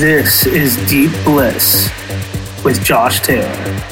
This is Deep Bliss with Josh Taylor.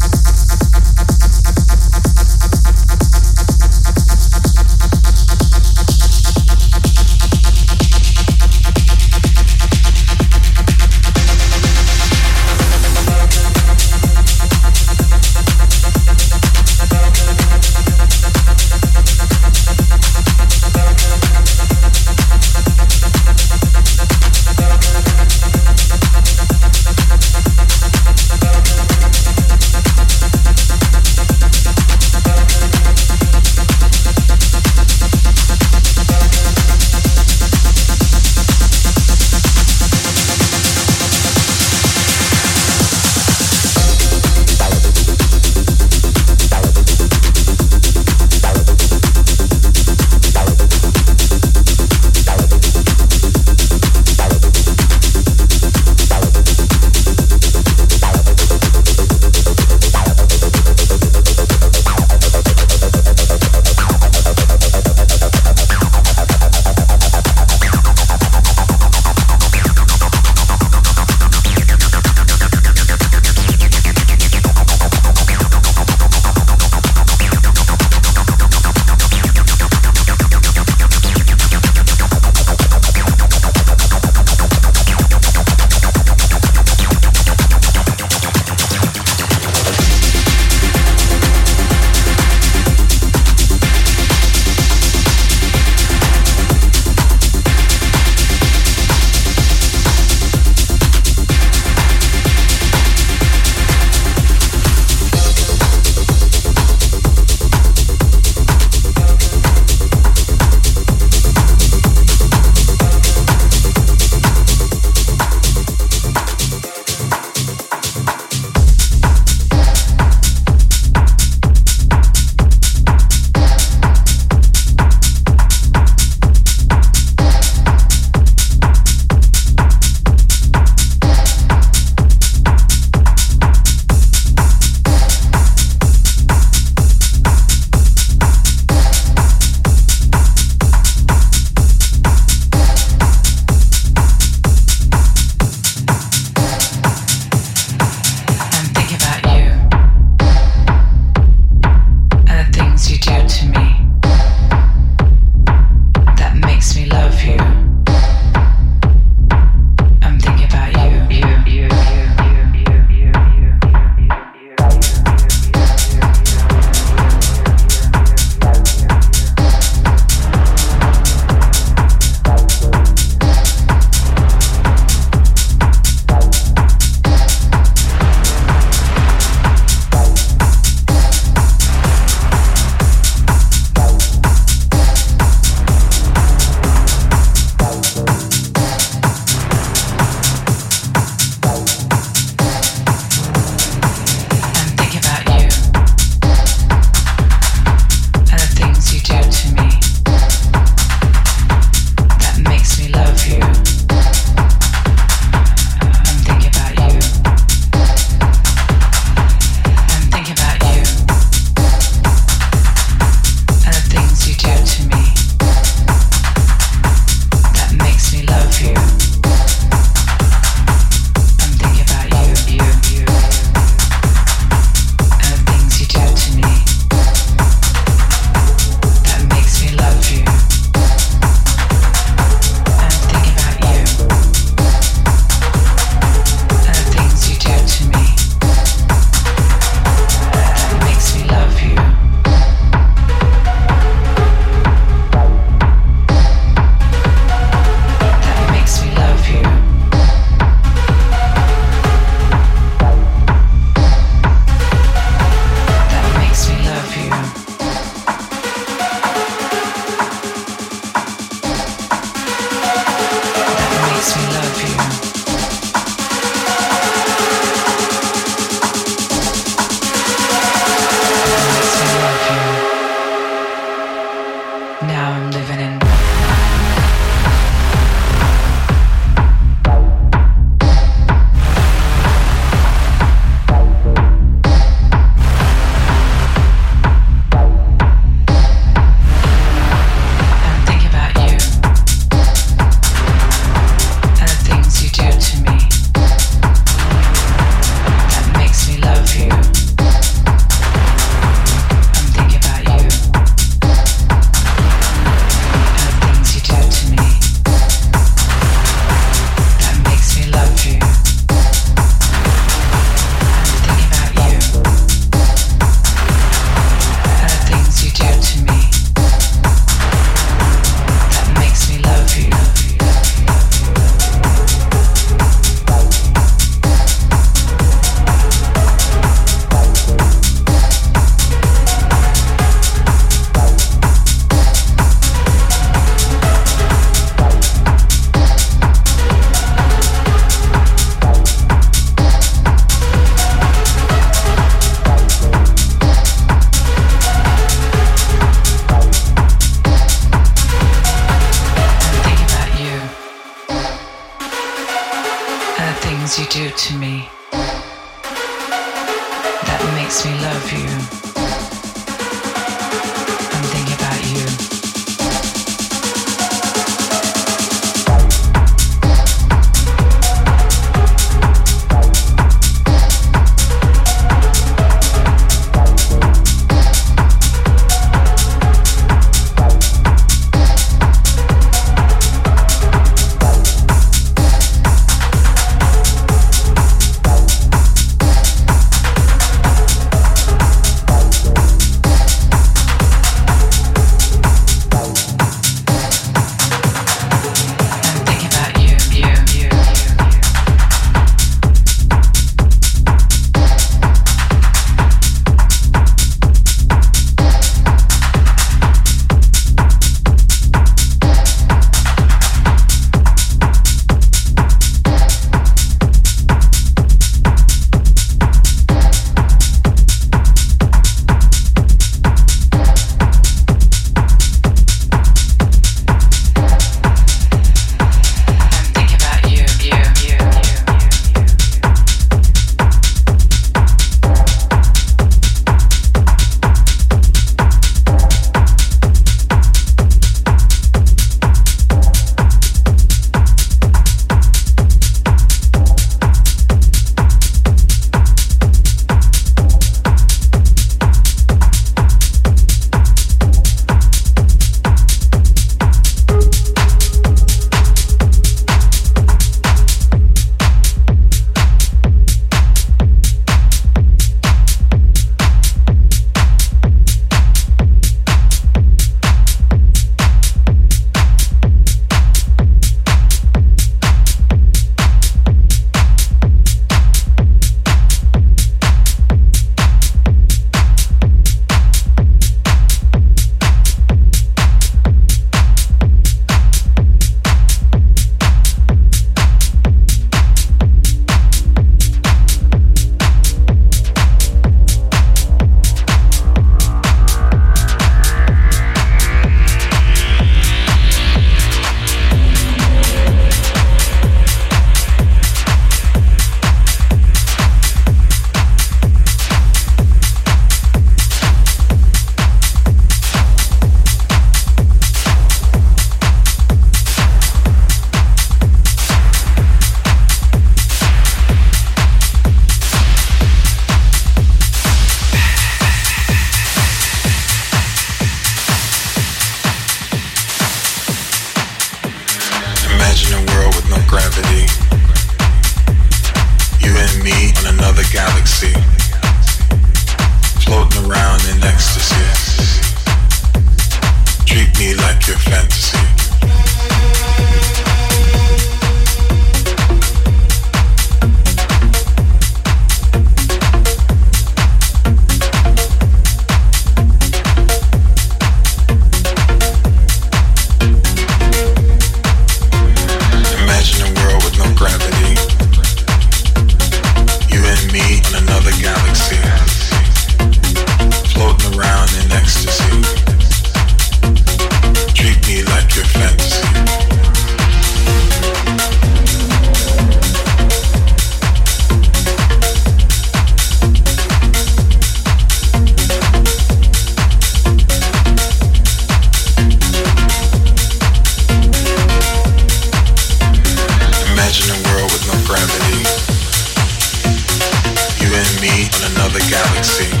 Your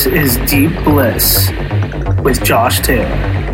This is Deep Bliss with Josh Taylor.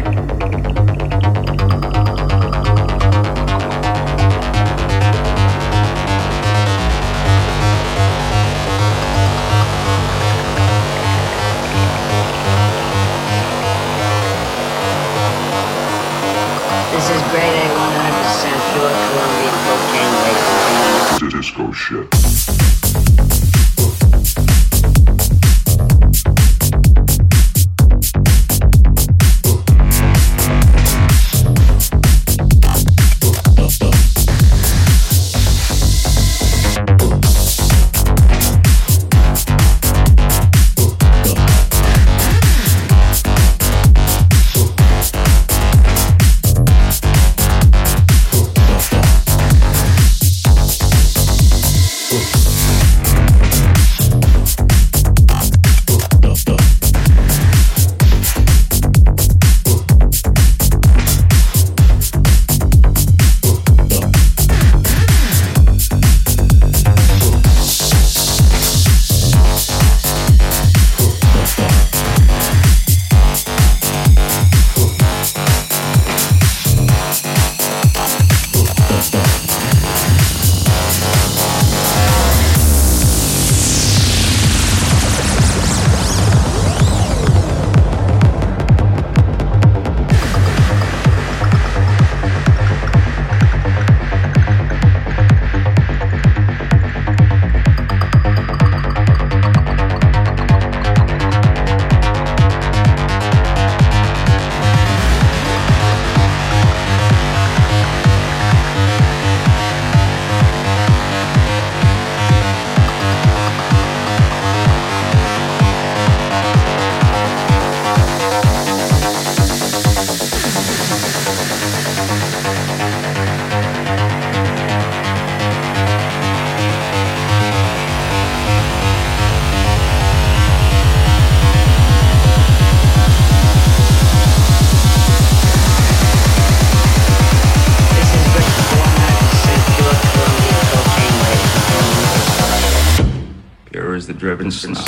Snow.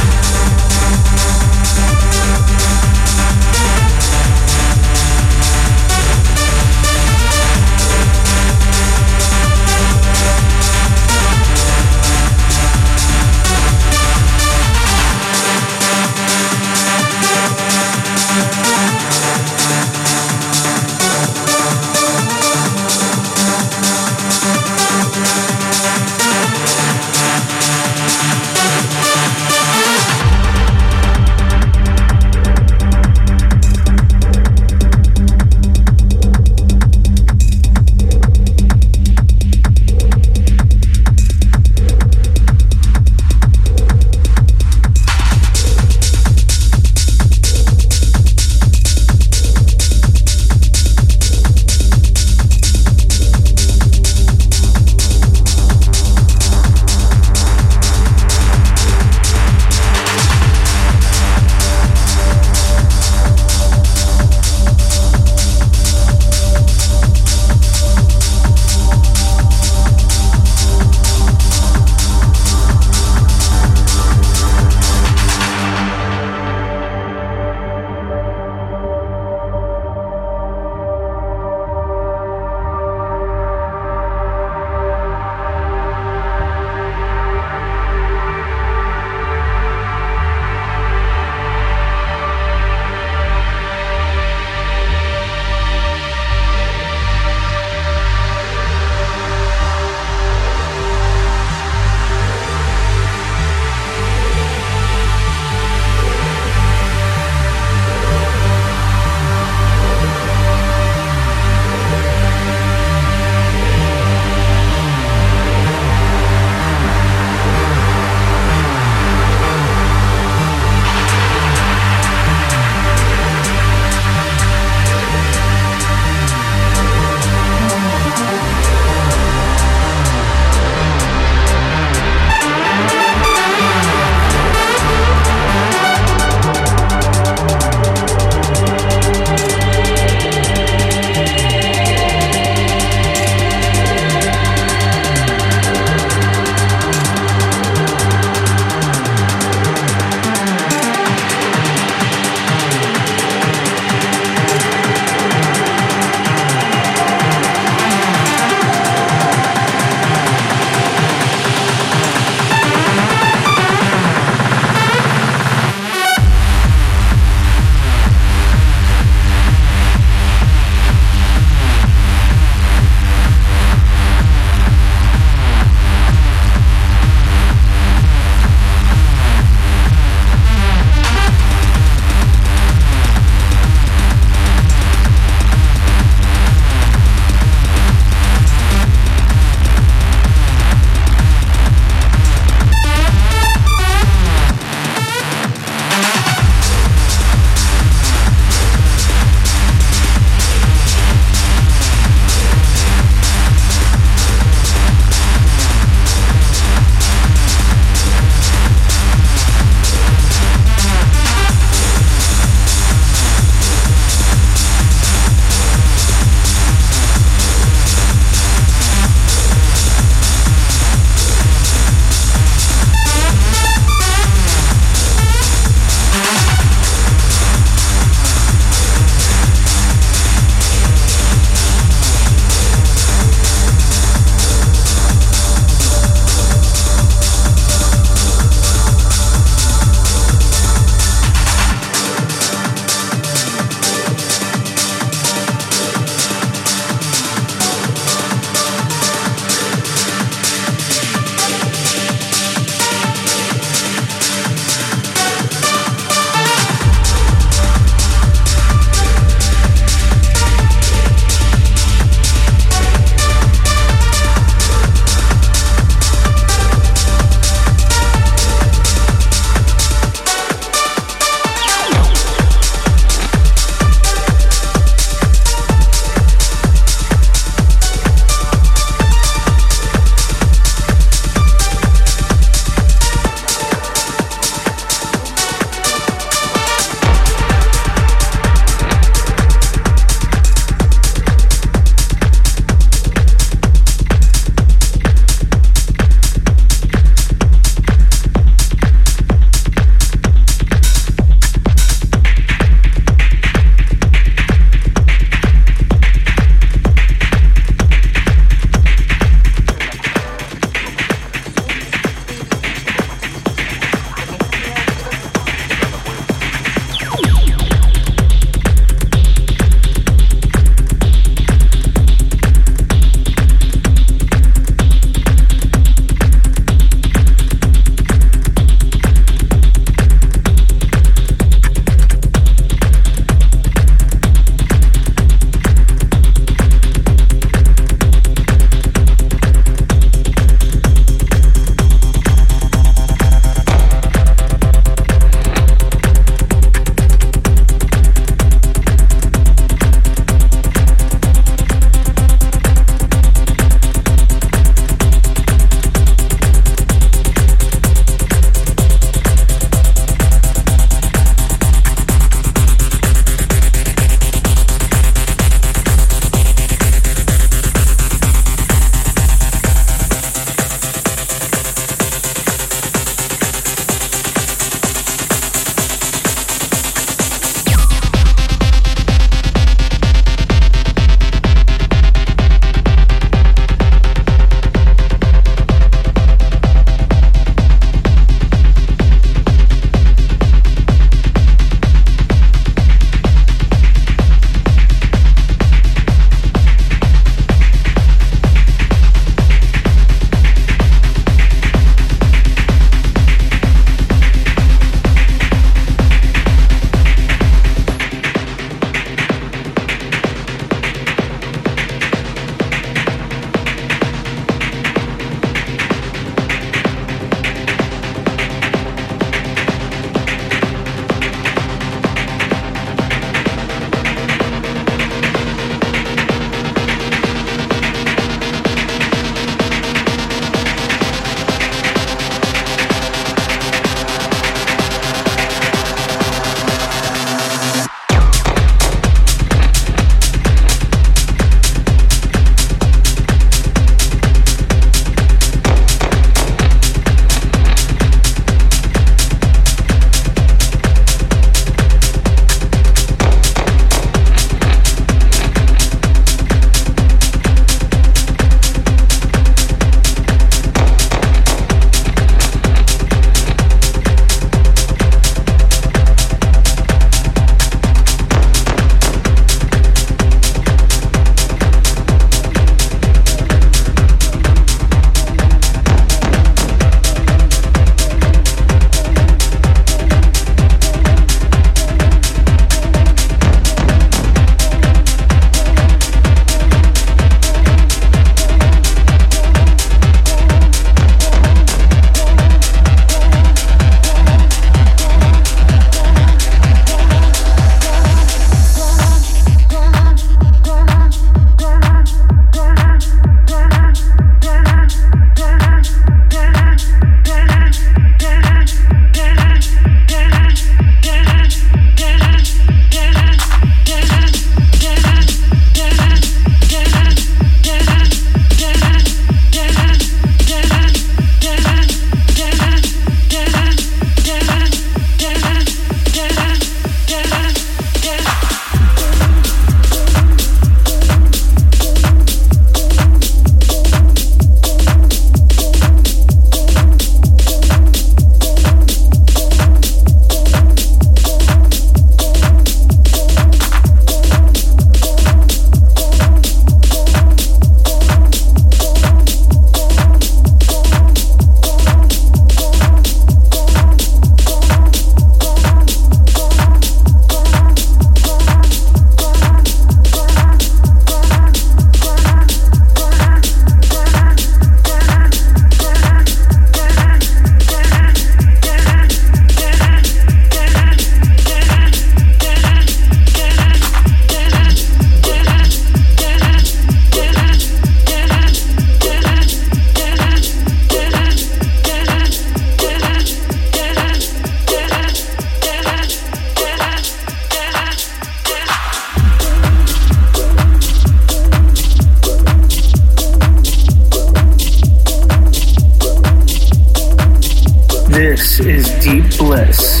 Deep Bliss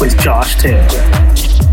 with Josh Taylor.